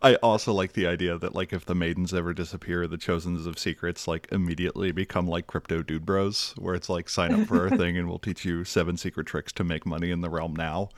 I also like the idea that like if the maidens ever disappear, the chosens of secrets like immediately become like crypto dude bros, where it's like sign up for our thing and we'll teach you seven secret tricks to make money in the realm now,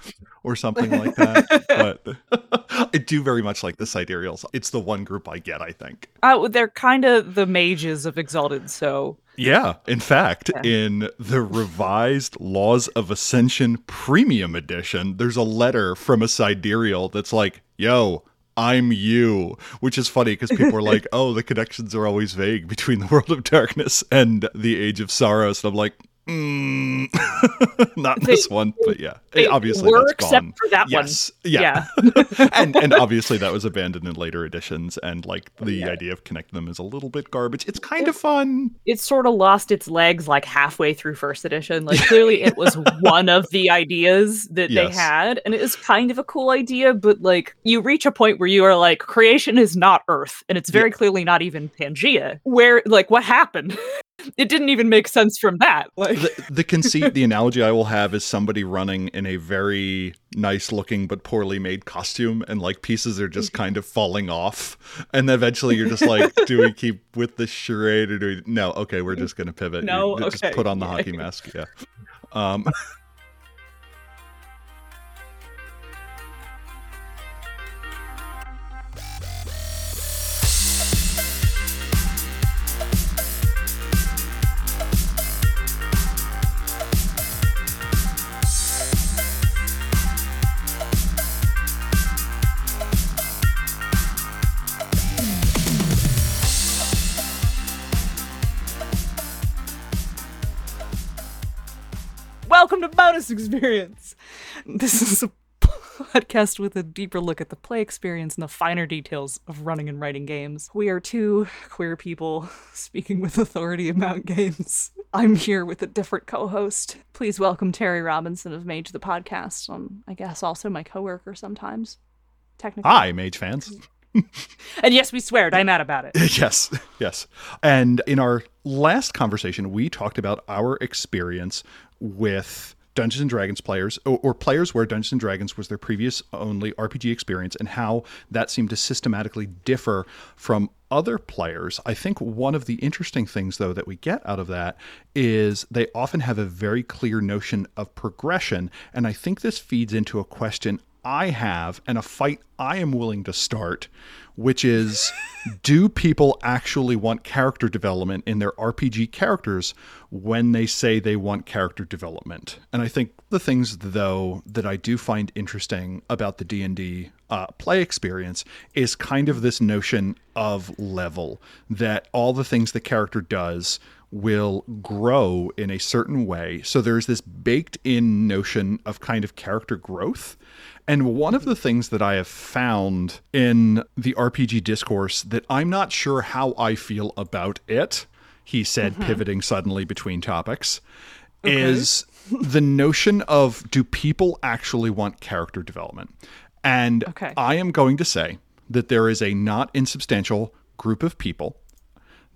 or something like that. but I do very much like the sidereals. It's the one group I get, I think. Uh, they're kind of the mages of Exalted, so Yeah, in fact, in the revised Laws of Ascension Premium Edition, there's a letter from a sidereal that's like, "Yo, I'm you," which is funny because people are like, "Oh, the connections are always vague between the World of Darkness and the Age of Sorrows," and I'm like. Mm, not They- this one, but yeah, obviously were that's except gone. for that one. yes, yeah, and and obviously that was abandoned in later editions, and like the idea of connecting them is a little bit garbage. It's kind of fun, it sort of lost its legs like halfway through first edition. Like clearly it was one of the ideas that they had, and it is kind of a cool idea, but like you reach a point where you are like, creation is not Earth, and it's very clearly not even Pangea. Where like what happened? It didn't even make sense from that. Like the, the conceit, the analogy I will have is somebody running in a very nice looking but poorly made costume, and like pieces are just kind of falling off. And eventually you're just like, do we keep with the charade or do we? No, okay, we're just going to pivot. No, You just okay, put on the hockey mask. Yeah. Um, Experience. This is a podcast with a deeper look at the play experience and the finer details of running and writing games. We are two queer people speaking with authority about games. I'm here with a different co-host. Please welcome Terry Robinson of Mage the Podcast. Um, I guess also my coworker sometimes. Technically. hi, mage fans. And yes, we swear. I'm mad about it. yes, yes. And in our last conversation, we talked about our experience with Dungeons and Dragons players, or, or players where Dungeons and Dragons was their previous only RPG experience, and how that seemed to systematically differ from other players. I think one of the interesting things, though, that we get out of that is they often have a very clear notion of progression. And I think this feeds into a question I have and a fight I am willing to start, which is do people actually want character development in their RPG characters when they say they want character development? And I think the things though that I do find interesting about the D&D uh, play experience is kind of this notion of level that all the things the character does will grow in a certain way. So there's this baked in notion of kind of character growth. And one of the things that I have found in the RPG discourse that I'm not sure how I feel about it, he said, mm-hmm. pivoting suddenly between topics, is the notion of do people actually want character development? And Okay. I am going to say that there is a not insubstantial group of people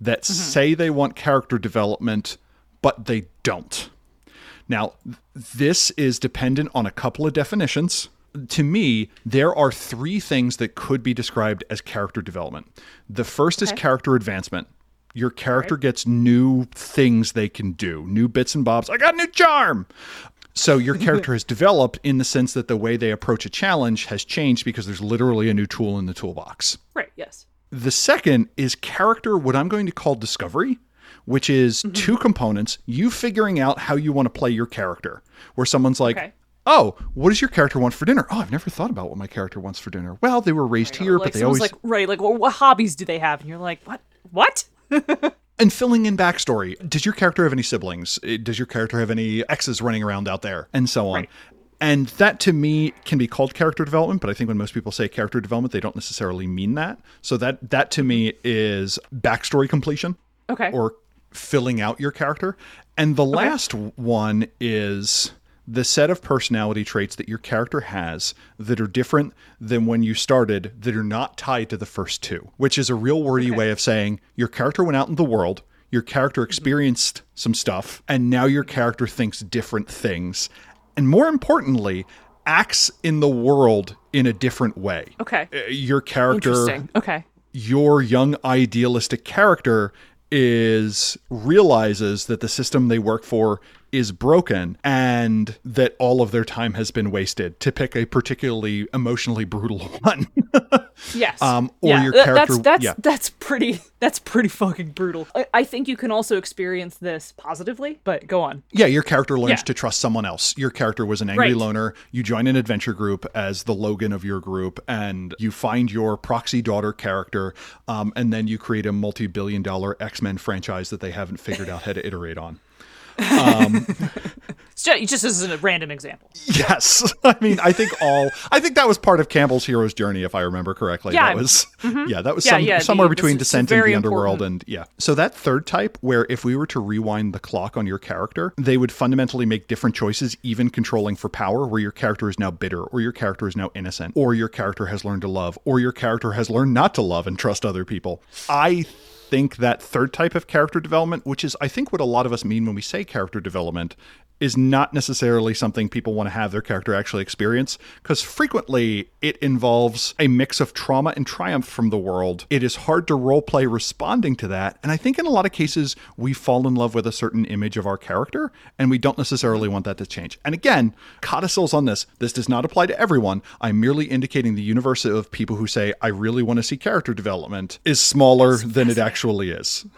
that mm-hmm. say they want character development, but they don't. Now, this is dependent on a couple of definitions. To me, there are three things that could be described as character development. The first is character advancement. Your character gets new things they can do, new bits and bobs. I got a new charm. So your character has developed in the sense that the way they approach a challenge has changed because there's literally a new tool in the toolbox. Right, yes. The second is character, what I'm going to call discovery, which is two components. You figuring out how you want to play your character, where someone's like, Okay. Oh, what does your character want for dinner? Oh, I've never thought about what my character wants for dinner. Well, they were raised here, like but they always like, right, like well, what hobbies do they have? And you're like, what? What? and filling in backstory. Does your character have any siblings? Eh, Does your character have any exes running around out there, and so on? Right. And that to me can be called character development, but I think when most people say character development, they don't necessarily mean that. So that that to me is backstory completion Okay. or filling out your character. And the last one is the set of personality traits that your character has that are different than when you started that are not tied to the first two, which is a real wordy way of saying your character went out in the world, your character mm-hmm. experienced some stuff, and now your character thinks different things. And more importantly, acts in the world in a different way. Okay. Uh, Your character Interesting. Okay. your young idealistic character is realizes that the system they work for is broken and that all of their time has been wasted to pick a particularly emotionally brutal one Yes. Um, or yeah, your character- That's that's yeah. that's pretty that's pretty fucking brutal. I, I think you can also experience this positively, but go on. yeah your character learns Yeah. to trust someone else your character was an angry Right. loner you join an adventure group as the logan of your group and you find your proxy daughter character um, and then you create a multi-billion dollar x-men franchise that they haven't figured out how to iterate on Um, it's ju- just, as a random example. Yes. I mean, I think all I think that was part of Campbell's hero's journey, if I remember correctly. Yeah. That was mm-hmm. yeah, that was Yeah, some, yeah, somewhere the- between Descent and the Underworld important. and yeah. So that third type, where if we were to rewind the clock on your character, they would fundamentally make different choices, even controlling for power, where your character is now bitter, or your character is now innocent, or your character has learned to love, or your character has learned not to love and trust other people. I think that third type of character development, which is I think what a lot of us mean when we say character development, is not necessarily something people want to have their character actually experience because frequently it involves a mix of trauma and triumph from the world. It is hard to roleplay responding to that, and I think in a lot of cases we fall in love with a certain image of our character and we don't necessarily want that to change. And again, codicils on this. This does not apply to everyone. I'm merely indicating the universe of people who say I really want to see character development is smaller than it actually is.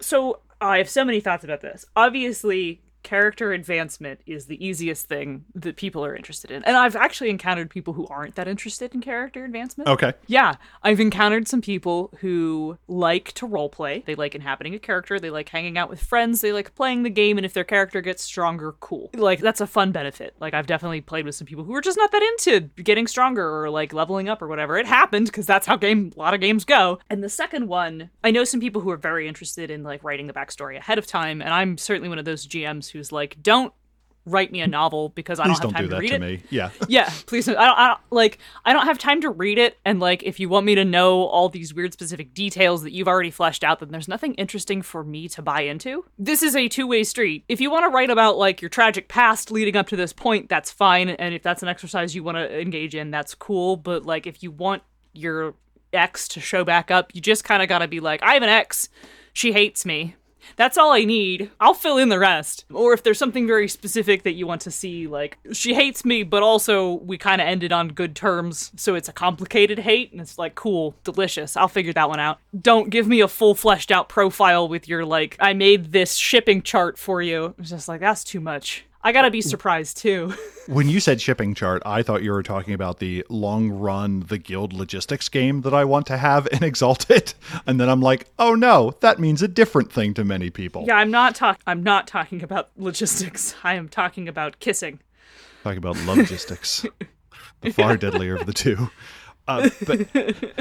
So I have so many thoughts about this. Obviously, character advancement is the easiest thing that people are interested in. And I've actually encountered people who aren't that interested in character advancement. Okay. Yeah, I've encountered some people who like to roleplay. They like inhabiting a character. They like hanging out with friends. They like playing the game. And if their character gets stronger, cool. Like, that's a fun benefit. Like, I've definitely played with some people who are just not that into getting stronger or like leveling up or whatever. It happened because that's how game a lot of games go. And the second one, I know some people who are very interested in like writing the backstory ahead of time. And I'm certainly one of those GMs who's like, don't write me a novel because I don't don't have time do to that read to it. me. Yeah. yeah please don't. I don't, I don't like i don't have time to read it. And like if you want me to know all these weird specific details that you've already fleshed out then there's nothing interesting for me to buy into. This is a two-way street. If you want to write about like your tragic past leading up to this point that's fine. And if that's an exercise you want to engage in that's cool. But like if you want your ex to show back up you just kind of got to be like i have an ex. She hates me that's all I need. I'll fill in the rest. Or if there's something very specific that you want to see, like, she hates me, but also we kind of ended on good terms, so it's a complicated hate, and it's like, cool, delicious. I'll figure that one out. Don't give me a full fleshed out profile with your, like, I made this shipping chart for you. It's just like, that's too much. I gotta be surprised too. When you said shipping chart, I thought you were talking about the long run, the guild logistics game that I want to have in Exalted. And then I'm like, oh no, that means a different thing to many people. yeah, I'm not talking. I'm not talking about logistics. I am talking about kissing. Talking about logistics, the far deadlier of the two. Uh, but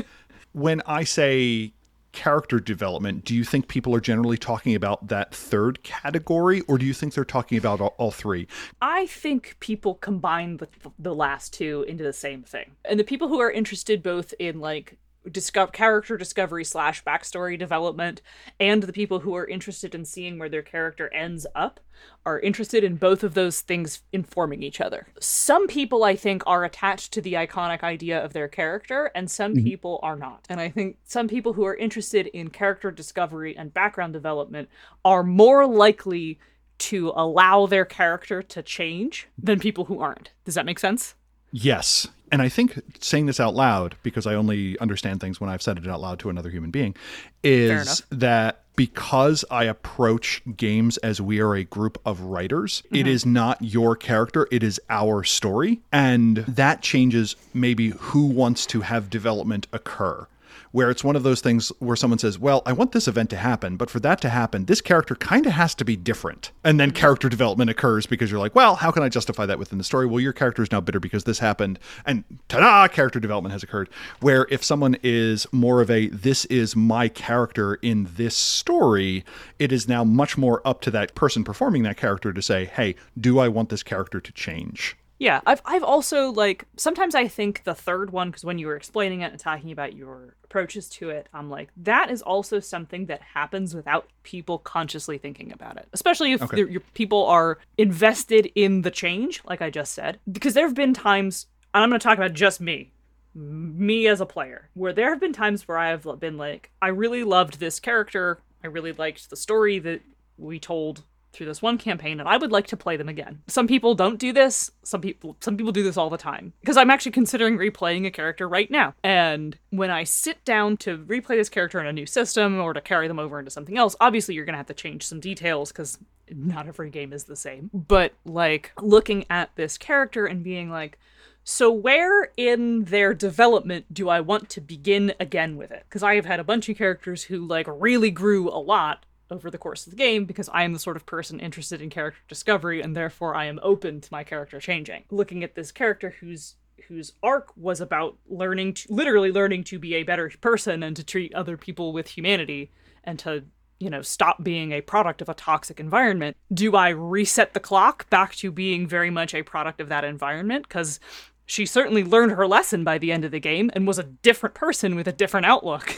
when I say character development, do you think people are generally talking about that third category, or do you think they're talking about all, all three? I think people combine the, the last two into the same thing. And the people who are interested both in like discover character discovery slash backstory development and the people who are interested in seeing where their character ends up are interested in both of those things informing each other. Some people I think are attached to the iconic idea of their character and some mm-hmm. people are not. And I think some people who are interested in character discovery and background development are more likely to allow their character to change than people who aren't. Does that make sense? Yes. And I think saying this out loud, because I only understand things when I've said it out loud to another human being, is that because I approach games as we are a group of writers, it mm-hmm. is not your character, it is our story. And that changes maybe who wants to have development occur. Where it's one of those things where someone says, Well, I want this event to happen, but for that to happen, this character kind of has to be different. And then character development occurs because you're like, Well, how can I justify that within the story? Well, your character is now bitter because this happened. And ta da, character development has occurred. Where if someone is more of a, This is my character in this story, it is now much more up to that person performing that character to say, Hey, do I want this character to change? Yeah, I've I've also like sometimes I think the third one because when you were explaining it and talking about your approaches to it, I'm like that is also something that happens without people consciously thinking about it. Especially if Okay. your people are invested in the change, like I just said. Because there have been times, and I'm going to talk about just me, me as a player, where there have been times where I have been like, I really loved this character, I really liked the story that we told through this one campaign and I would like to play them again. Some people don't do this. Some people some people do this all the time because I'm actually considering replaying a character right now. And when I sit down to replay this character in a new system or to carry them over into something else, obviously you're going to have to change some details cuz not every game is the same. But like looking at this character and being like so where in their development do I want to begin again with it? Because I have had a bunch of characters who like really grew a lot over the course of the game because I am the sort of person interested in character discovery and therefore I am open to my character changing. Looking at this character whose whose arc was about learning to literally learning to be a better person and to treat other people with humanity and to you know stop being a product of a toxic environment do i reset the clock back to being very much a product of that environment because she certainly learned her lesson by the end of the game and was a different person with a different outlook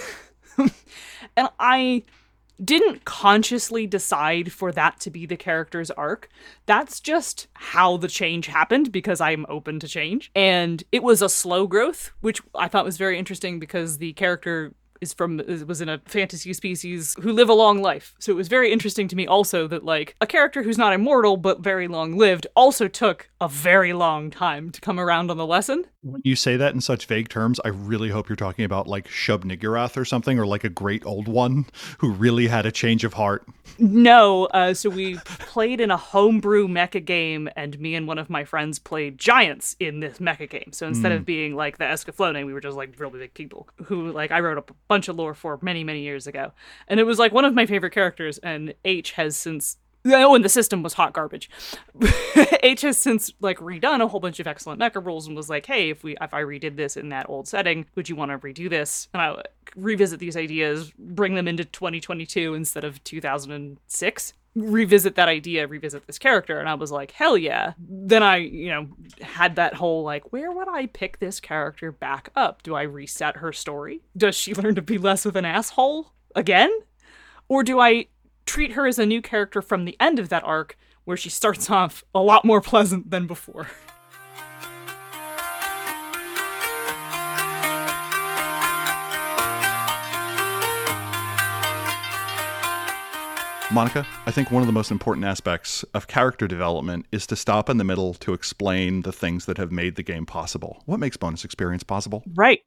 and i didn't consciously decide for that to be the character's arc. That's just how the change happened because I'm open to change. And it was a slow growth, which I thought was very interesting because the character is from was in a fantasy species who live a long life. So it was very interesting to me also that like a character who's not immortal but very long lived also took a very long time to come around on the lesson. When you say that in such vague terms, I really hope you're talking about like Shub or something, or like a great old one who really had a change of heart. No, uh, so we played in a homebrew mecha game, and me and one of my friends played giants in this mecha game. So instead of being like the Escaflowne, we were just like really big people who, like, I wrote up bunch of lore for many, many years ago. And it was like one of my favorite characters, and H has since. Oh, and the system was hot garbage. H has since like redone a whole bunch of excellent mecha rules and was like, "Hey, if we if I redid this in that old setting, would you want to redo this?" And I revisit these ideas, bring them into 2022 instead of 2006 revisit that idea, revisit this character, and I was like, hell yeah. Then I, you know, had that whole like, where would I pick this character back up? Do I reset her story? Does she learn to be less of an asshole again? Or do I treat her as a new character from the end of that arc where she starts off a lot more pleasant than before? Monica, I think one of the most important aspects of character development is to stop in the middle to explain the things that have made the game possible. What makes bonus experience possible? Right.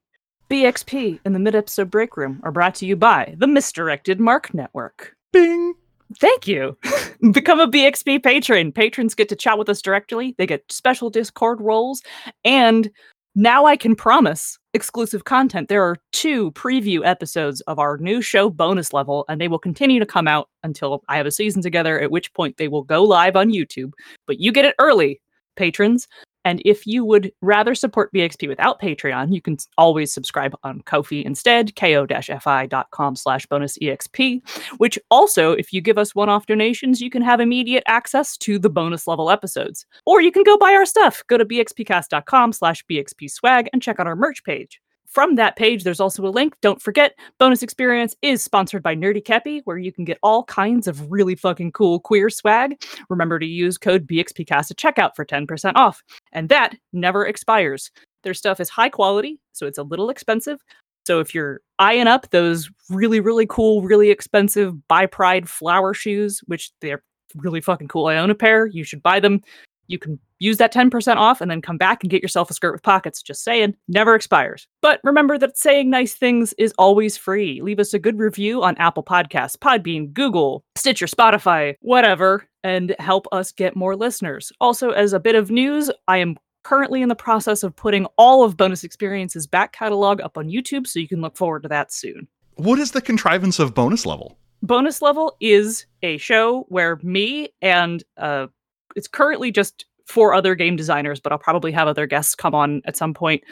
BXP and the mid episode break room are brought to you by the Misdirected Mark Network. Bing! Thank you. Become a BXP patron. Patrons get to chat with us directly. They get special Discord roles. And now I can promise exclusive content. There are two preview episodes of our new show, Bonus Level, and they will continue to come out until I have a season together, at which point they will go live on YouTube. But you get it early, patrons. And if you would rather support BXP without Patreon, you can always subscribe on Ko-fi instead, ko-fi.com slash bonus exp, which also, if you give us one-off donations, you can have immediate access to the bonus level episodes. Or you can go buy our stuff. Go to bxpcast.com slash bxpswag and check out our merch page. From that page, there's also a link. Don't forget, Bonus Experience is sponsored by Nerdy Kepi, where you can get all kinds of really fucking cool queer swag. Remember to use code BXPcast at checkout for 10% off. And that never expires. Their stuff is high quality, so it's a little expensive. So if you're eyeing up those really, really cool, really expensive Bi Pride flower shoes, which they're really fucking cool, I own a pair, you should buy them. You can use that 10% off and then come back and get yourself a skirt with pockets. Just saying, never expires. But remember that saying nice things is always free. Leave us a good review on Apple Podcasts, Podbean, Google, Stitcher, Spotify, whatever, and help us get more listeners. Also, as a bit of news, I am currently in the process of putting all of Bonus Experience's back catalog up on YouTube, so you can look forward to that soon. What is the contrivance of bonus level? Bonus Level is a show where me and uh, it's currently just four other game designers, but I'll probably have other guests come on at some point.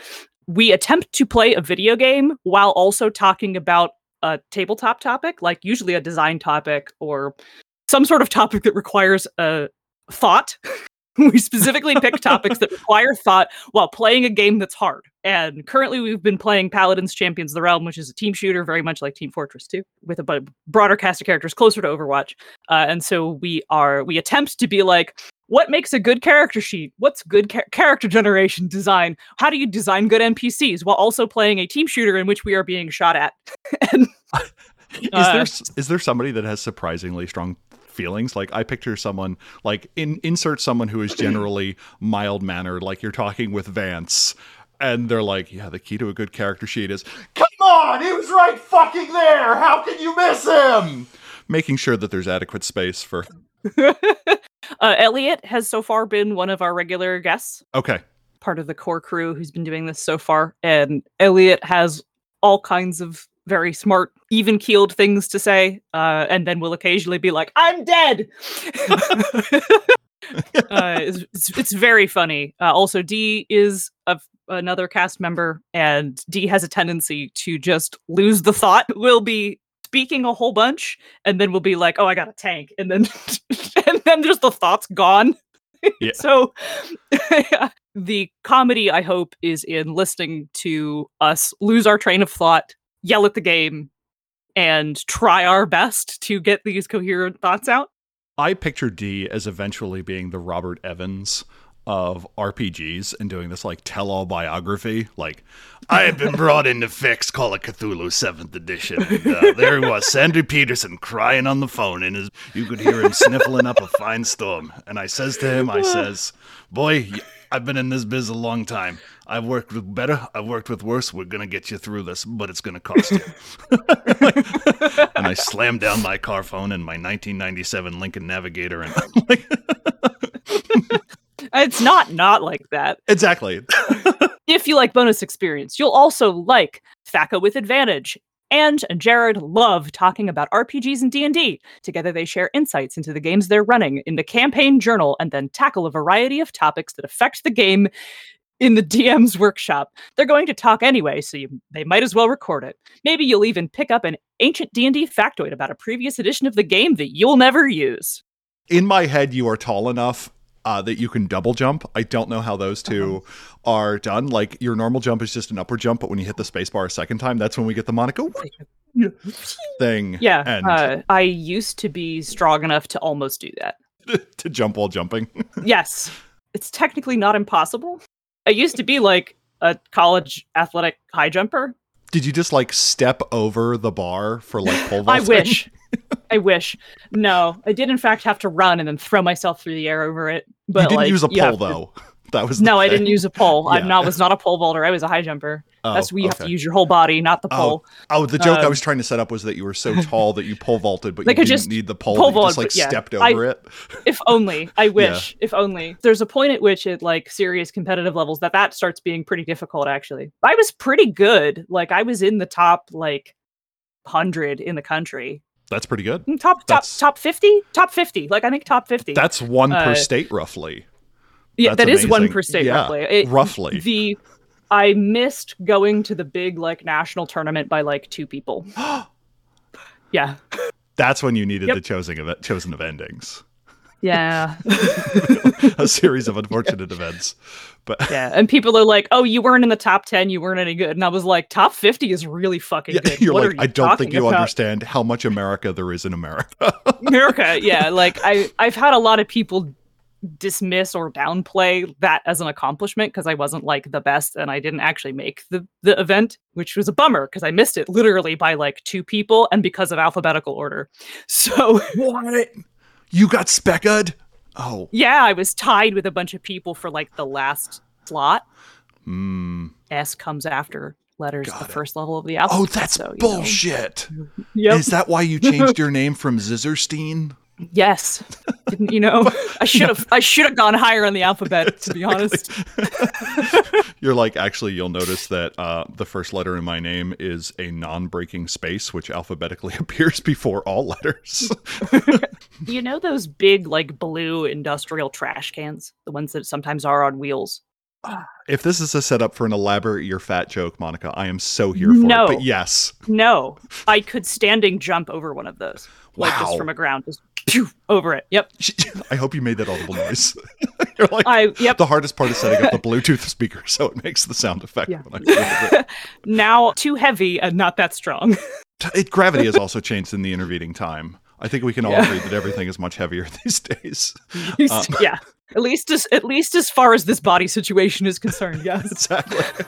We attempt to play a video game while also talking about a tabletop topic, like usually a design topic or some sort of topic that requires a thought. we specifically pick topics that require thought while playing a game that's hard. And currently, we've been playing Paladins Champions of the Realm, which is a team shooter, very much like Team Fortress 2, with a b- broader cast of characters closer to Overwatch. Uh, and so we are we attempt to be like, what makes a good character sheet? What's good cha- character generation design? How do you design good NPCs while also playing a team shooter in which we are being shot at? and, Is uh, there s- is there somebody that has surprisingly strong feelings? Like I picture someone like in insert someone who is generally mild mannered, like you're talking with Vance, and they're like, "Yeah, the key to a good character sheet is come on, he was right fucking there. How can you miss him?" Making sure that there's adequate space for. uh, Elliot has so far been one of our regular guests, Okay, part of the core crew who's been doing this so far. And Elliot has all kinds of very smart, even keeled things to say, uh, and then will occasionally be like, I'm dead. uh, it's, it's, very funny. Uh, also, D is a, another cast member, and D has a tendency to just lose the thought. We'll be speaking a whole bunch, and then we'll be like, "Oh, I got a tank," and then and then just the thoughts gone. Yeah. so the comedy, I hope, is in listening to us lose our train of thought, yell at the game, and try our best to get these coherent thoughts out. I picture D as eventually being the Robert Evans of RPGs and doing this like tell-all biography. Like, I have been brought in to fix Call of Cthulhu Seventh Edition. And, uh, there he was, Sandy Petersen, crying on the phone, and his you could hear him sniffling up a fine storm. And I says to him, I says, "Boy, I've been in this biz a long time. I've worked with better. I've worked with worse. We're gonna get you through this, but it's gonna cost you." and I slammed down my car phone and my 1997 Lincoln Navigator, and I'm like, It's not not like that. exactly. If you like bonus experience, you'll also like THAC0 with Advantage. And Jared love talking about RPGs and D&D. Together they share insights into the games they're running in the campaign journal and then tackle a variety of topics that affect the game in the DM's workshop. They're going to talk anyway, so you, they might as well record it. Maybe you'll even pick up an ancient D&D factoid about a previous edition of the game that you'll never use. In my head, you are tall enough. Uh, that you can double jump. I don't know how those 2 are done. Like your normal jump is just an upward jump, but when you hit the spacebar a second time, that's when we get the Monica thing. Yeah, and uh, I used to be strong enough to almost do that. to jump while jumping. yes, it's technically not impossible. I used to be like a college athletic high jumper. Did you just like step over the bar for like pole I vaulting? wish. I wish. No, I did in fact have to run and then throw myself through the air over it. But you didn't like, use a pole to- though. That was No, I didn't use a pole. Yeah. I'm not was not a pole vaulter. I was a high jumper. Oh, That's where you have to use your whole body, not the Oh, pole. Oh, the joke I Um, was trying to set up was that you were so tall that you pole vaulted, but Like, you I didn't just need the pole. pole you just like yeah, stepped I- over it. if only i wish if only there's a point at which at like serious competitive levels that that starts being pretty difficult actually i was pretty good like i was in the top like 100 in the country That's pretty good. Mm, top top That's- top 50 top 50 like i think top 50 That's one per Uh, state, roughly. yeah that's that is one per state Yeah, roughly It- roughly. the i missed going to the big like national tournament by like two people yeah That's when you needed Yep. the chosen of chosen of endings, yeah a series of unfortunate events. But yeah and people are like oh you weren't in the top 10 you weren't any good and i was like top 50 is really fucking yeah, good you're What like, are you I don't think you about?" understand how much America there is in America. America, yeah. Like I, I've had a lot of people dismiss or downplay that as an accomplishment because I wasn't like the best and I didn't actually make the the event, which was a bummer because I missed it literally by like two people and because of alphabetical order. So what? You got specked? Oh, yeah, I was tied with a bunch of people for like the last slot. mm. S comes after letters Got the it. first level of the alphabet. oh, that's so, bullshit. Yep. Is that why you changed your name from Zizerstein? Yes. Didn't you know? I should have I should have gone higher on the alphabet, to be honest. You're like, actually, you'll notice that uh, the first letter in my name is a non breaking space, which alphabetically appears before all letters. You know those big, like blue industrial trash cans, the ones that sometimes are on wheels. if this is a setup for an elaborate you're fat joke, Monica, I am so here for No. it. But yes, No, I could standing jump over one of those, like Wow. just from a ground, just over it. Yep. I hope you made that audible noise. You're like, I yep. the hardest part is setting up the Bluetooth speaker so it makes the sound effect. Yeah. When I it. now too heavy and not that strong. It, gravity has also changed in the intervening time. I think we can all Yeah. agree that everything is much heavier these days. Um, yeah. At least as at least as far as this body situation is concerned, yes. Exactly.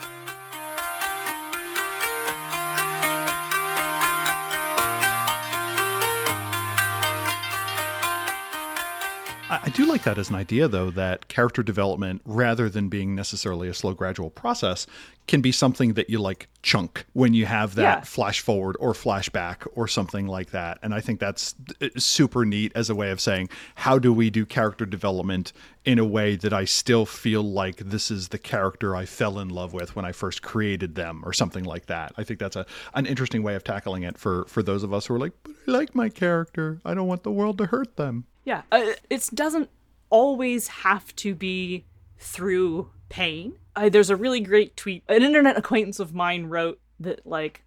I do like that as an idea, though, that character development, rather than being necessarily a slow, gradual process, can be something that you like chunk when you have that Yeah. flash forward or flashback or something like that. And I think that's uh, super neat as a way of saying, how do we do character development in a way that I still feel like this is the character I fell in love with when I first created them or something like that. I think that's a an interesting way of tackling it for for those of us who are like, but I like my character. I don't want the world to hurt them. Yeah, uh, it doesn't always have to be through pain. Uh, there's a really great tweet an internet acquaintance of mine wrote that like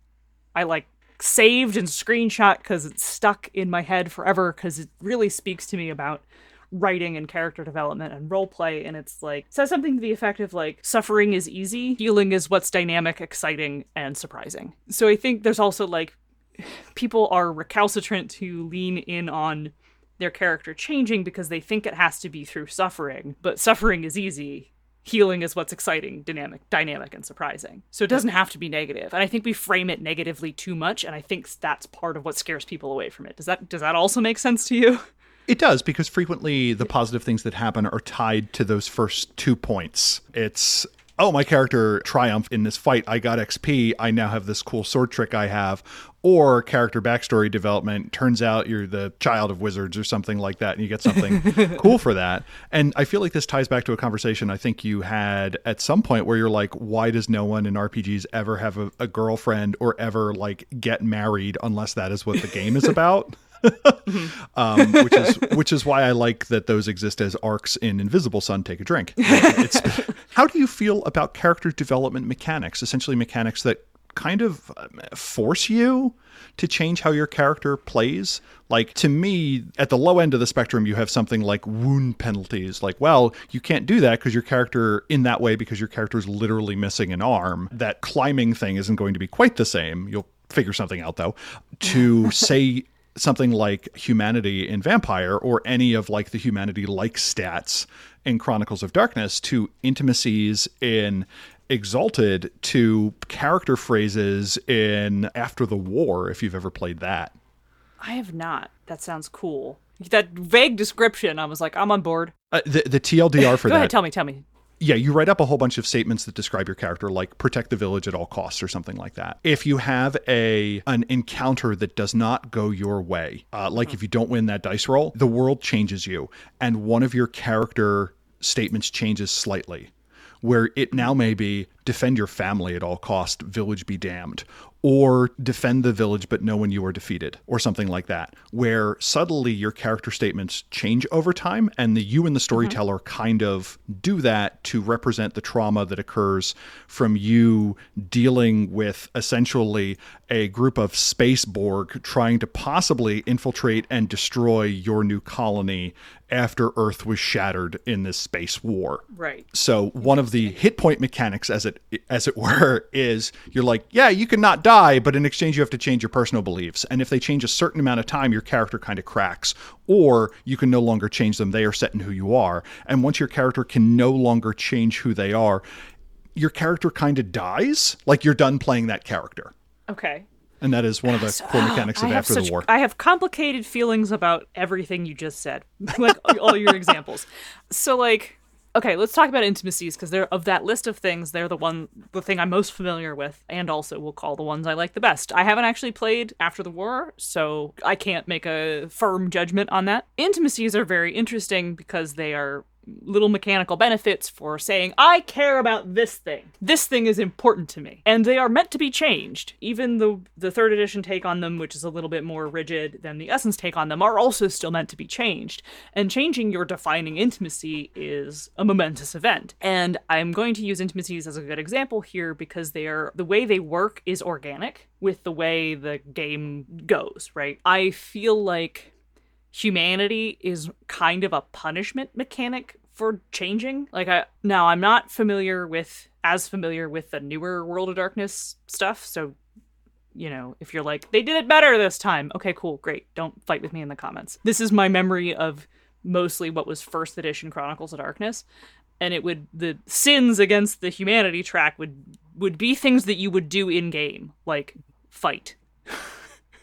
I like saved and screenshot because it's stuck in my head forever because it really speaks to me about writing and character development and role play and it's like says something to the effect of like suffering is easy healing is what's dynamic exciting and surprising. So i think there's also like people are recalcitrant to lean in on their character changing because they think it has to be through suffering but suffering is easy healing is what's exciting dynamic dynamic and surprising so it doesn't have to be negative. and i think we frame it negatively too much and i think that's part of what scares people away from it does that does that also make sense to you It does because frequently the positive things that happen are tied to those first two points. It's oh my character triumphed in this fight. I got XP. I now have this cool sword trick I have. Or character backstory development. Turns out you're the child of wizards or something like that, and you get something cool for that. And I feel like this ties back to a conversation I think you had at some point where you're like, why does no one in RPGs ever have a, a girlfriend or ever like get married unless that is what the game is about? um, which is which is why I like that those exist as arcs in Invisible Sun. Take a drink. It's, how do you feel about character development mechanics? Essentially, mechanics that kind of um, force you to change how your character plays. Like to me, at the low end of the spectrum, you have something like wound penalties. Like, well, you can't do that because your character in that way because your character is literally missing an arm. That climbing thing isn't going to be quite the same. You'll figure something out though. To say something like humanity in vampire or any of like the humanity like stats in chronicles of darkness to intimacies in exalted to character phrases in after the war if you've ever played that. I have not. That sounds cool. That vague description i was like i'm on board. Uh, the, the tldr for go that. ahead tell me tell me. Yeah, you write up a whole bunch of statements that describe your character, like protect the village at all costs or something like that. If you have a an encounter that does not go your way, uh, like if you don't win that dice roll, the world changes you, and one of your character statements changes slightly, where it now may be defend your family at all cost, village be damned, or defend the village but know when you are defeated, or something like that, where subtly your character statements change over time, and the you and the storyteller mm-hmm. kind of do that to represent the trauma that occurs from you dealing with essentially a group of space Borg trying to possibly infiltrate and destroy your new colony after Earth was shattered in this space war. right. So one of the hit point mechanics, as it as it were, is you're like, yeah, you can not die, but in exchange you have to change your personal beliefs. And if they change a certain amount of time, your character kind of cracks, or you can no longer change them. They are set in who you are. And once your character can no longer change who they are, your character kind of dies. Like you're done playing that character. okay And that is one of the core ah, mechanics I of After such, the War. I have complicated feelings about everything you just said, like all your examples. So, like, okay, let's talk about intimacies because they're of that list of things. They're the one, the thing I'm most familiar with, and also will call the ones I like the best. I haven't actually played After the War, so I can't make a firm judgment on that. Intimacies are very interesting because they are little mechanical benefits for saying, I care about this thing. This thing is important to me. And they are meant to be changed. Even the the third edition take on them, which is a little bit more rigid than the essence take on them, are also still meant to be changed. And changing your defining intimacy is a momentous event. And I'm going to use intimacies as a good example here because they are the way they work is organic with the way the game goes, right? I feel like humanity is kind of a punishment mechanic for changing. Like I now I'm not familiar with as familiar with the newer World of Darkness stuff, so you know, if you're like, they did it better this time. Okay, cool, great. Don't fight with me in the comments. This is my memory of mostly what was first edition Chronicles of Darkness. And it would the sins against the humanity track would would be things that you would do in game, like fight.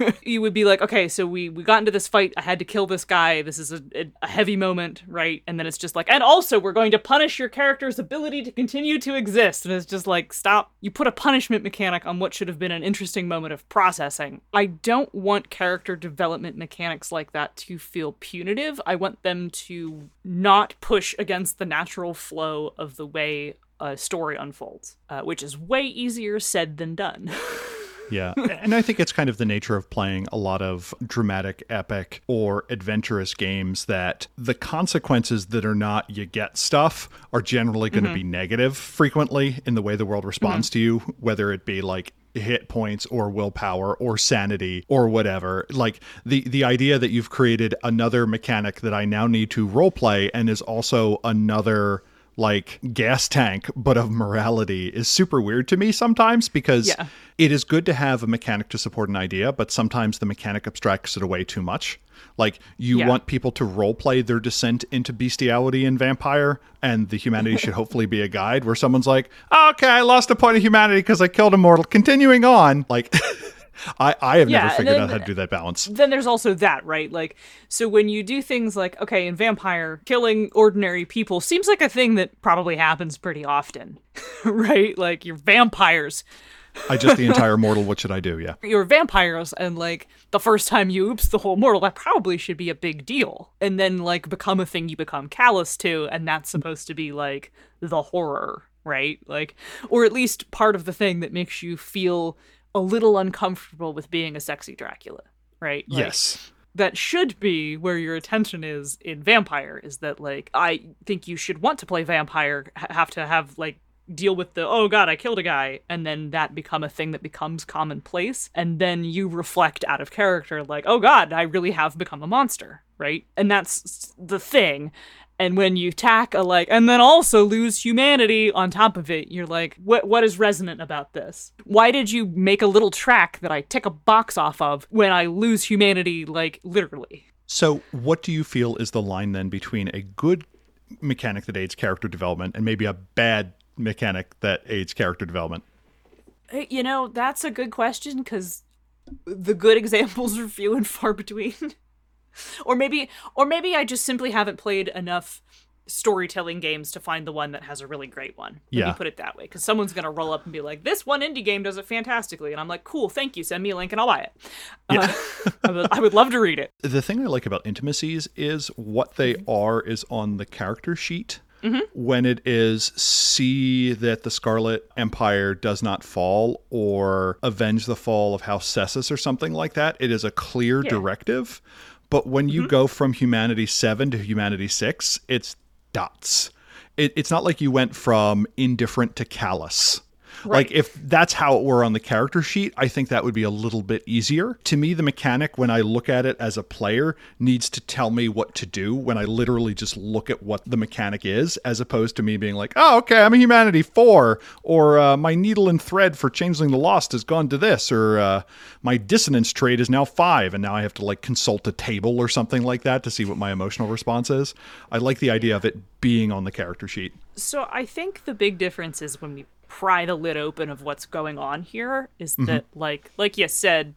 you would be like, okay, so we we got into this fight. I had to kill this guy. This is a, a, heavy moment, right? And then it's just like, and also we're going to punish your character's ability to continue to exist. And it's just like, stop. You put a punishment mechanic on what should have been an interesting moment of processing. I don't want character development mechanics like that to feel punitive. I want them to not push against the natural flow of the way a story unfolds, uh, which is way easier said than done. Yeah. and I think it's kind of the nature of playing a lot of dramatic, epic, or adventurous games that the consequences that are not you get stuff are generally going to mm-hmm. be negative frequently in the way the world responds mm-hmm. to you, whether it be like hit points or willpower or sanity or whatever like the the idea that you've created another mechanic that i now need to role play and is also another like gas tank but of morality is super weird to me sometimes because yeah. it is good to have a mechanic to support an idea but sometimes the mechanic abstracts it away too much like you yeah. want people to role play their descent into bestiality and vampire and the humanity should hopefully be a guide where someone's like oh, okay i lost a point of humanity because i killed a mortal continuing on like I, I have yeah, never figured then, out how to do that balance. Then there's also that, right? Like, so when you do things like, okay, in Vampire, killing ordinary people seems like a thing that probably happens pretty often, right? Like, you're vampires. I just the entire mortal. What should I do? Yeah, you're vampires, and like the first time you oops the whole mortal, that probably should be a big deal, and then like become a thing you become callous to, and that's supposed to be like the horror, right? Like, or at least part of the thing that makes you feel a little uncomfortable with being a sexy Dracula, right? Like, yes. That should be where your attention is in Vampire, is that, like, I think you should want to play Vampire, have to have, like, deal with the oh god i killed a guy and then that become a thing that becomes commonplace and then you reflect out of character like oh god i really have become a monster right and that's the thing and when you tack a like and then also lose humanity on top of it you're like what what is resonant about this? Why did you make a little track that i tick a box off of when i lose humanity like literally? So what do you feel is the line then between a good mechanic that aids character development and maybe a bad mechanic that aids character development? Uh, you know that's a good question because the good examples are few and far between or maybe or maybe I just simply haven't played enough storytelling games to find the one that has a really great one. Let yeah. me put it that way. Because someone's gonna roll up and be like, "This one indie game does it fantastically," and I'm like, "Cool, thank you. Send me a link and I'll buy it." Yeah. Uh, I, would, I, would, love to read it. The thing I like about intimacies is what they mm-hmm. are is on the character sheet. Mm-hmm. When it is see that the Scarlet Empire does not fall or avenge the fall of House Sesus or something like that, it is a clear yeah. directive. But when you mm-hmm. go from humanity seven to humanity six, it's dots. It, it's not like you went from indifferent to callous. Right. Like if that's how it were on the character sheet, I think that would be a little bit easier. To me, the mechanic when I look at it as a player needs to tell me what to do when I literally just look at what the mechanic is, as opposed to me being like, "Oh, okay, I'm a humanity four, or uh, my needle and thread for Changeling the Lost has gone to this, or uh, my dissonance trait is now five, and now I have to like consult a table or something like that to see what my emotional response is." I like the idea of it being on the character sheet. So I think the big difference is when we pry the lid open of what's going on here is mm-hmm. that like like you said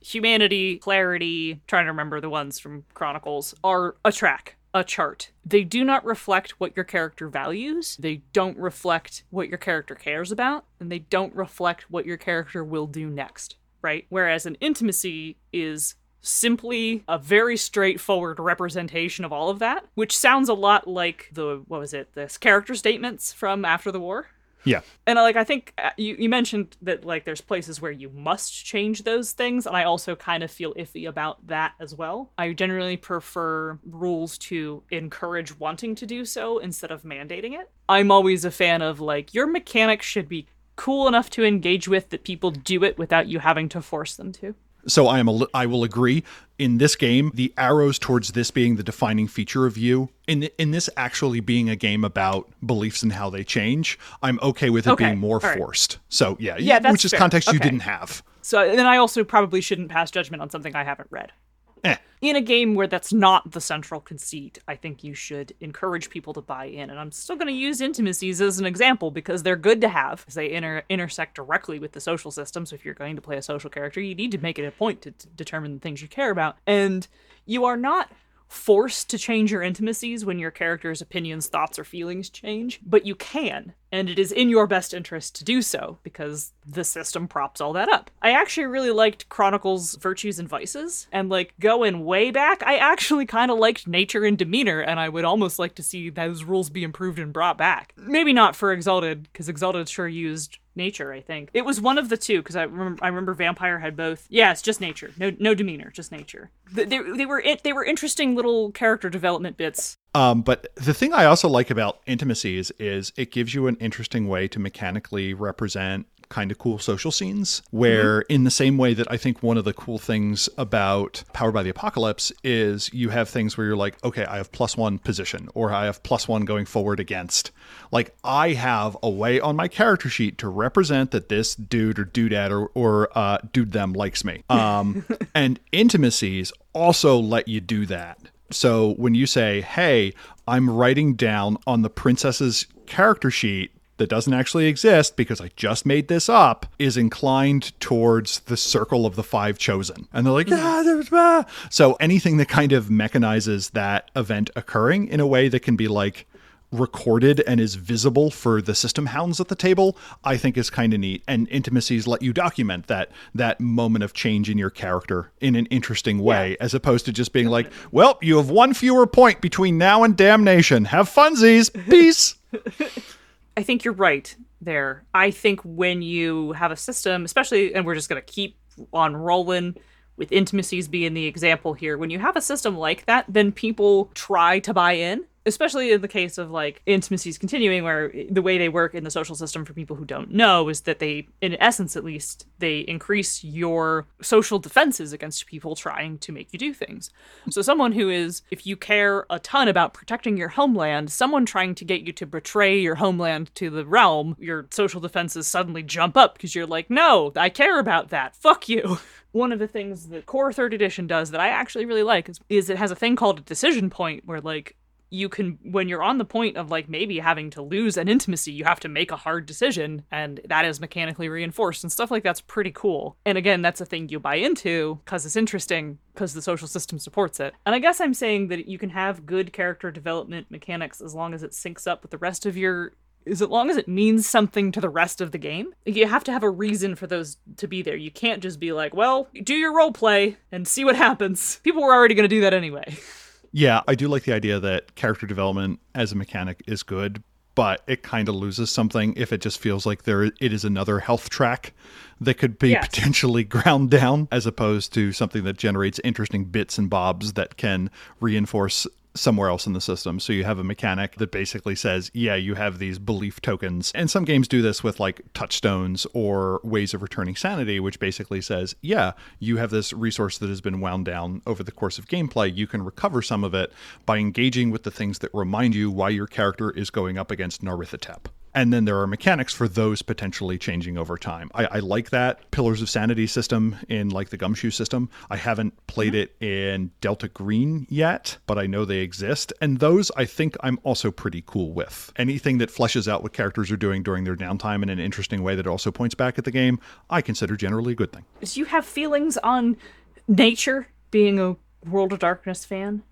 humanity clarity trying to remember the ones from chronicles are a track a chart they do not reflect what your character values they don't reflect what your character cares about and they don't reflect what your character will do next right whereas an intimacy is simply a very straightforward representation of all of that, which sounds a lot like the what was it, this character statements from after the war. Yeah. And like I think uh, you you mentioned that like there's places where you must change those things and I also kind of feel iffy about that as well. I generally prefer rules to encourage wanting to do so instead of mandating it. I'm always a fan of like your mechanics should be cool enough to engage with that people do it without you having to force them to. So I am a, I will agree in this game the arrows towards this being the defining feature of you in in this actually being a game about beliefs and how they change. I'm okay with it Okay, being more right. forced. So yeah, Yeah, which is fair. context you didn't have. So then I also probably shouldn't pass judgment on something I haven't read. Eh. In a game where that's not the central conceit, I think you should encourage people to buy in. And I'm still going to use intimacies as an example because they're good to have, they inter- intersect directly with the social system. So if you're going to play a social character, you need to make it a point to, to determine the things you care about. And you are not forced to change your intimacies when your character's opinions, thoughts, or feelings change, but you can. And it is in your best interest to do so because the system props all that up. I actually really liked Chronicles Virtues and Vices, and like going way back, I actually kind of liked nature and demeanor, and I would almost like to see those rules be improved and brought back. Maybe not for Exalted, because Exalted sure used nature i think. It was one of the two because I remember, I remember vampire had both. Yeah it's just nature. No no demeanor just nature. Th- they, they were it, they were interesting little character development bits. Um, but the thing I also like about intimacies is it gives you an interesting way to mechanically represent kind of cool social scenes where in the same way that I think one of the cool things about Powered by the Apocalypse is you have things where you're like, okay, I have plus one position or I have plus one going forward against. Like I have a way on my character sheet to represent that this dude or dudette or, or uh, dude them likes me. Um, and intimacies also let you do that. So when you say, "Hey, I'm writing down on the princess's character sheet that doesn't actually exist because I just made this up," is inclined towards the circle of the five chosen, and they're like, "Ah, there's ah." So anything that kind of mechanizes that event occurring in a way that can be like recorded and is visible for the system hounds at the table i think is kind of neat. And intimacies let you document that that moment of change in your character in an interesting way as opposed to just being like well you have one fewer point between now and damnation. Have funsies. Peace I think you're right there. I think when you have a system, especially, and we're just going to keep on rolling with intimacies being the example here, when you have a system like that, then people try to buy in. Especially in the case of like intimacies continuing, where the way they work in the social system for people who don't know is that they, in essence at least, they increase your social defenses against people trying to make you do things. So, someone who is, if you care a ton about protecting your homeland, someone trying to get you to betray your homeland to the realm, your social defenses suddenly jump up because you're like, no, I care about that. Fuck you. One of the things that Core Third Edition does that I actually really like is, is it has a thing called a decision point where, like, you can when you're on the point of like maybe having to lose an intimacy you have to make a hard decision and that is mechanically reinforced and stuff like that's pretty cool. And again that's a thing you buy into because it's interesting because the social system supports it. And i guess i'm saying that you can have good character development mechanics as long as it syncs up with the rest of your as long as it means something to the rest of the game? You have to have a reason for those to be there. You can't just be like well do your role play and see what happens. People were already going to do that anyway Yeah, I do like the idea that character development as a mechanic is good, but it kind of loses something if it just feels like there it is another health track that could be Yes. potentially ground down as opposed to something that generates interesting bits and bobs that can reinforce somewhere else in the system. So you have a mechanic that basically says, yeah, you have these belief tokens. And some games do this with like touchstones or ways of returning sanity, which basically says, yeah, you have this resource that has been wound down over the course of gameplay. You can recover some of it by engaging with the things that remind you why your character is going up against Nyarlathotep. And then there are mechanics for those potentially changing over time. I, I like that Pillars of Sanity system in like the Gumshoe system. I haven't played mm-hmm. it in Delta Green yet, but I know they exist. And those I think I'm also pretty cool with. Anything that fleshes out what characters are doing during their downtime in an interesting way that also points back at the game, I consider generally a good thing. Do you have feelings on nature being a World of Darkness fan?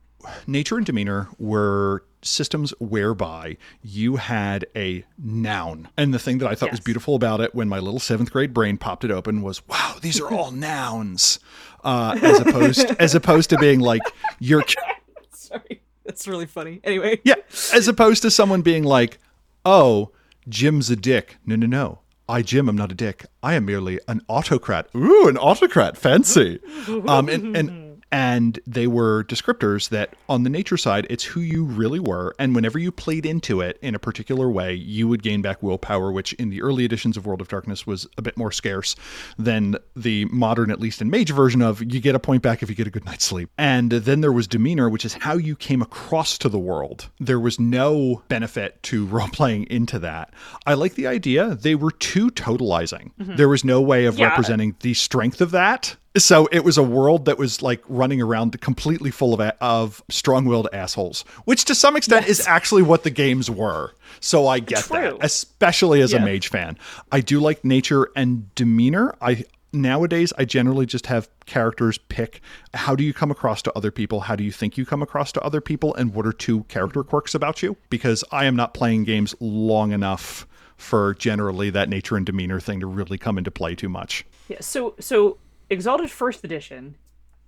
nature and demeanor were systems whereby you had a noun. And the thing that I thought was beautiful about it when my little seventh grade brain popped it open was, wow, these are all nouns. Uh, as opposed as opposed to being like your Sorry. That's really funny. Anyway. yeah, as opposed to someone being like, oh, Jim's a dick. No, no, no. I, Jim, I'm not a dick. I am merely an autocrat. Ooh, an autocrat. Fancy. Um, and, and And they were descriptors that on the nature side, it's who you really were. And whenever you played into it in a particular way, you would gain back willpower, which in the early editions of World of Darkness was a bit more scarce than the modern, at least in Mage version of you get a point back if you get a good night's sleep. And then there was demeanor, which is how you came across to the world. There was no benefit to role playing into that. I like the idea. They were too totalizing. Mm-hmm. There was no way of yeah. representing the strength of that so it was a world that was like running around completely full of of strong-willed assholes, which to some extent yes. is actually what the games were. So I get True. that, especially as yeah. a mage fan. I do like nature and demeanor. I nowadays I generally just have characters pick how do you come across to other people, how do you think you come across to other people, and what are two character quirks about you? Because I am not playing games long enough for generally that nature and demeanor thing to really come into play too much. Yeah, so so Exalted First Edition,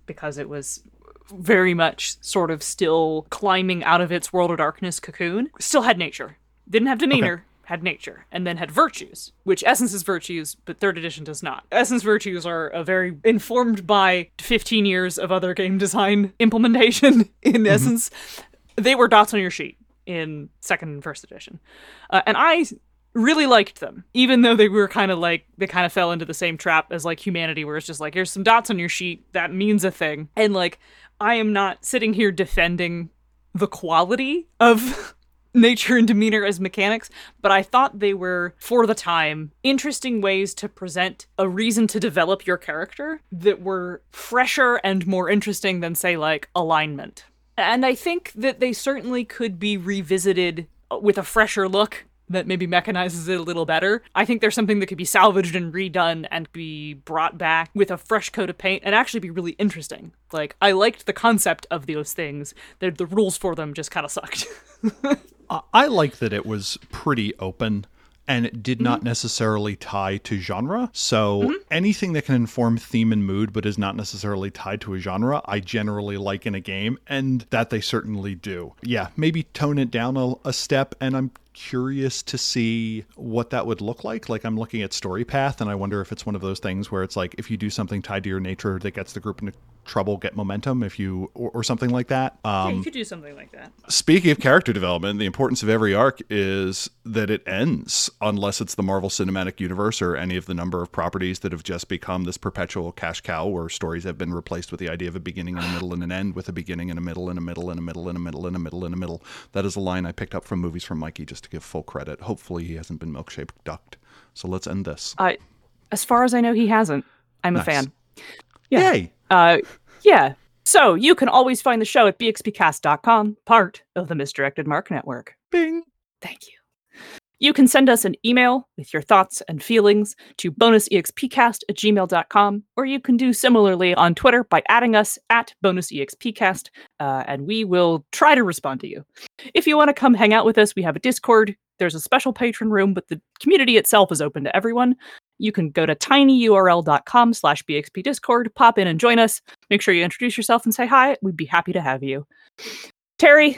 because it was very much sort of still climbing out of its World of Darkness cocoon, still had nature. Didn't have demeanor, okay. had nature, and then had virtues, which Essence is virtues, but third edition does not. Essence virtues are a very informed by 15 years of other game design implementation in mm-hmm. Essence. They were dots on your sheet in second and first edition. Uh, and I really liked them, even though they were kind of like they kind of fell into the same trap as like humanity, where it's just like here's some dots on your sheet that means a thing, and like I am not sitting here defending the quality of nature and demeanor as mechanics, but I thought they were, for the time, interesting ways to present a reason to develop your character that were fresher and more interesting than, say, like alignment. And I think that they certainly could be revisited with a fresher look that maybe mechanizes it a little better. I think there's something that could be salvaged and redone and be brought back with a fresh coat of paint and actually be really interesting. Like I liked the concept of those things. The, the rules for them just kind of sucked. I like that it was pretty open and it did not mm-hmm. necessarily tie to genre. So mm-hmm. anything that can inform theme and mood but is not necessarily tied to a genre, I generally like in a game, and that they certainly do. Yeah, maybe tone it down a, a step, and I'm curious to see what that would look like. Like I'm looking at Storypath and I wonder if it's one of those things where it's like if you do something tied to your nature that gets the group into trouble, get momentum if you or, or something like that. Um, yeah, you um, could do something like that. Speaking of character development, the importance of every arc is that it ends unless it's the Marvel Cinematic Universe or any of the number of properties that have just become this perpetual cash cow where stories have been replaced with the idea of a beginning and a middle and an end with a beginning and a middle and a middle and a middle and a middle and a middle and a middle. That is a line I picked up from movies from Mikey just to give full credit. Hopefully he hasn't been milkshake ducked. So let's end this. I, as far as I know, he hasn't. I'm nice. a fan. Yeah. Yay. Uh, yeah. So you can always find the show at bxpcast.com, part of the Misdirected Mark Network. Bing. Thank you. You can send us an email with your thoughts and feelings to bonusexpcast at gmail.com, or you can do similarly on Twitter by adding us at bonusexpcast, uh, and we will try to respond to you. If you want to come hang out with us, we have a Discord. There's a special patron room, but the community itself is open to everyone. You can go to tinyurl.com slash bxpdiscord, pop in and join us. Make sure you introduce yourself and say hi. We'd be happy to have you. Terry,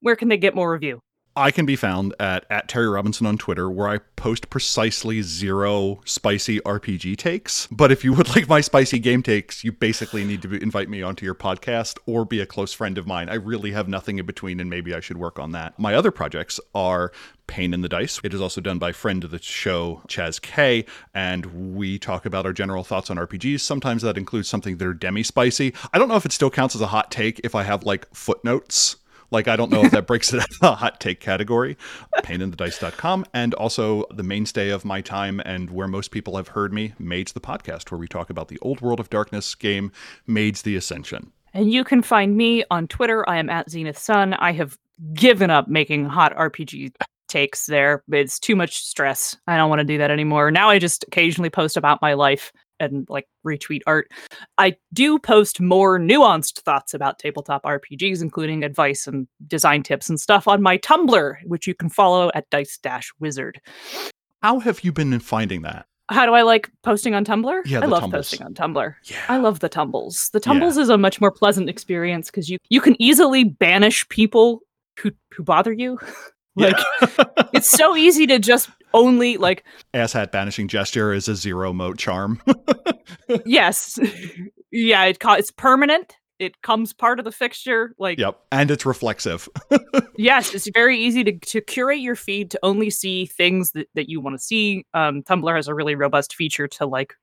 where can they get more of you? I can be found at, at Terry Robinson on Twitter, where I post precisely zero spicy RPG takes. But if you would like my spicy game takes, you basically need to invite me onto your podcast or be a close friend of mine. I really have nothing in between, and maybe I should work on that. My other projects are Pain in the Dice. It is also done by friend of the show, Chaz K, and we talk about our general thoughts on RPGs. Sometimes that includes something that are demi spicy. I don't know if it still counts as a hot take if I have like footnotes like, I don't know if that breaks it a hot take category. Paininthedice.com. And also the mainstay of my time and where most people have heard me, Mage the podcast, where we talk about the old World of Darkness game, Mage the Ascension. And you can find me on Twitter. I am at Zenith Sun. I have given up making hot RPG takes there. It's too much stress. I don't want to do that anymore. Now I just occasionally post about my life and like retweet art. I do post more nuanced thoughts about tabletop RPGs, including advice and design tips and stuff on my Tumblr, which you can follow at Dice Dash Wizard. How have you been finding that? How do I like posting on Tumblr? Yeah, I love tumbles. posting on Tumblr. Yeah. I love the tumbles. The tumbles yeah. is a much more pleasant experience because you you can easily banish people who who bother you. like yeah. it's so easy to just only like asshat banishing gesture is a zero mote charm. yes. Yeah, it it's permanent It comes part of the fixture. Like, Yep. And it's reflexive. yes, it's very easy to, to curate your feed to only see things that, that you want to see. Um, Tumblr has a really robust feature to like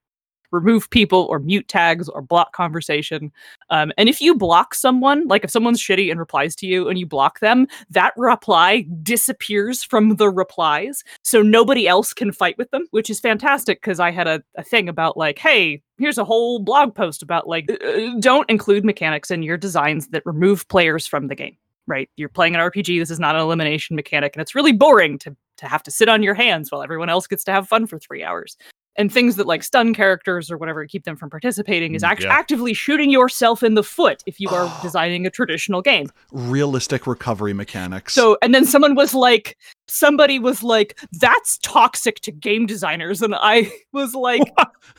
remove people or mute tags or block conversation. Um, and if you block someone, like if someone's shitty and replies to you and you block them, that reply disappears from the replies. So nobody else can fight with them, which is fantastic because I had a, a thing about like, hey, here's a whole blog post about like, uh, don't include mechanics in your designs that remove players from the game. Right, you're playing an RPG. This is not an elimination mechanic, and it's really boring to to have to sit on your hands while everyone else gets to have fun for three hours and things that like stun characters or whatever keep them from participating is mm, act- Yeah. actively shooting yourself in the foot if you are designing a traditional game. Realistic recovery mechanics. So, and then someone was like, somebody was like, that's toxic to game designers. And I was like,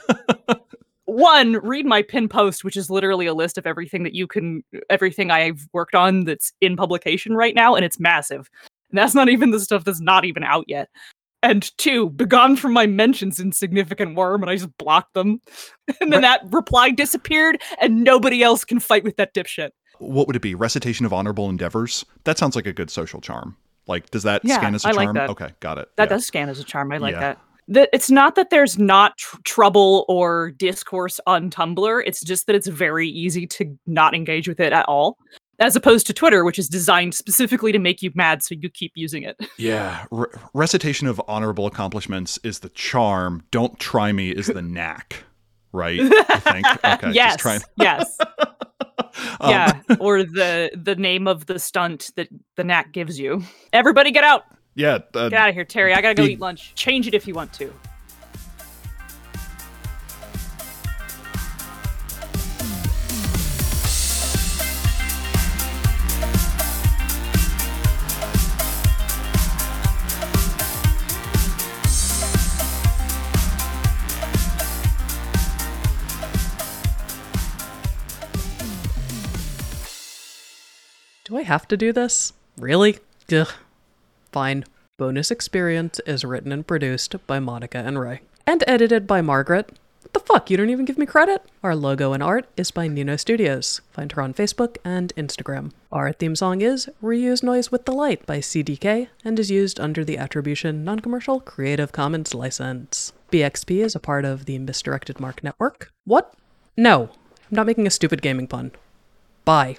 one, read my pin post, which is literally a list of everything that you can, everything I've worked on that's in publication right now. And it's massive. And that's not even the stuff that's not even out yet. And two, begone from my mentions insignificant worm, and I just blocked them. And then that reply disappeared, and nobody else can fight with that dipshit. what would it be? Recitation of honorable endeavors? That sounds like a good social charm. Like, does that Yeah, scan as a I like charm? that. Okay, got it. That Yeah. does scan as a charm. I like Yeah. that. That it's not that there's not tr- trouble or discourse on Tumblr. It's just that it's very easy to not engage with it at all, as opposed to Twitter, which is designed specifically to make you mad, so you keep using it. Yeah, re- recitation of honorable accomplishments is the charm. Don't try me is the knack, right? I think. Okay, yes, trying. yes, Um, yeah. or the the name of the stunt that the knack gives you. Everybody, get out! yeah. Uh, Get out of here, Terry. I gotta go big- eat lunch. Change it if you want to. Have to do this? Really? Ugh. Fine. Bonus Experience is written and produced by Monica and Ray. And edited by Margaret. What the fuck? You don't even give me credit? Our logo and art is by Nino Studios. Find her on Facebook and Instagram. Our theme song is Reuse Noise with the Light by CDK and is used under the Attribution Non Commercial Creative Commons license. BXP is a part of the Misdirected Mark Network. What? No. I'm not making a stupid gaming pun. Bye.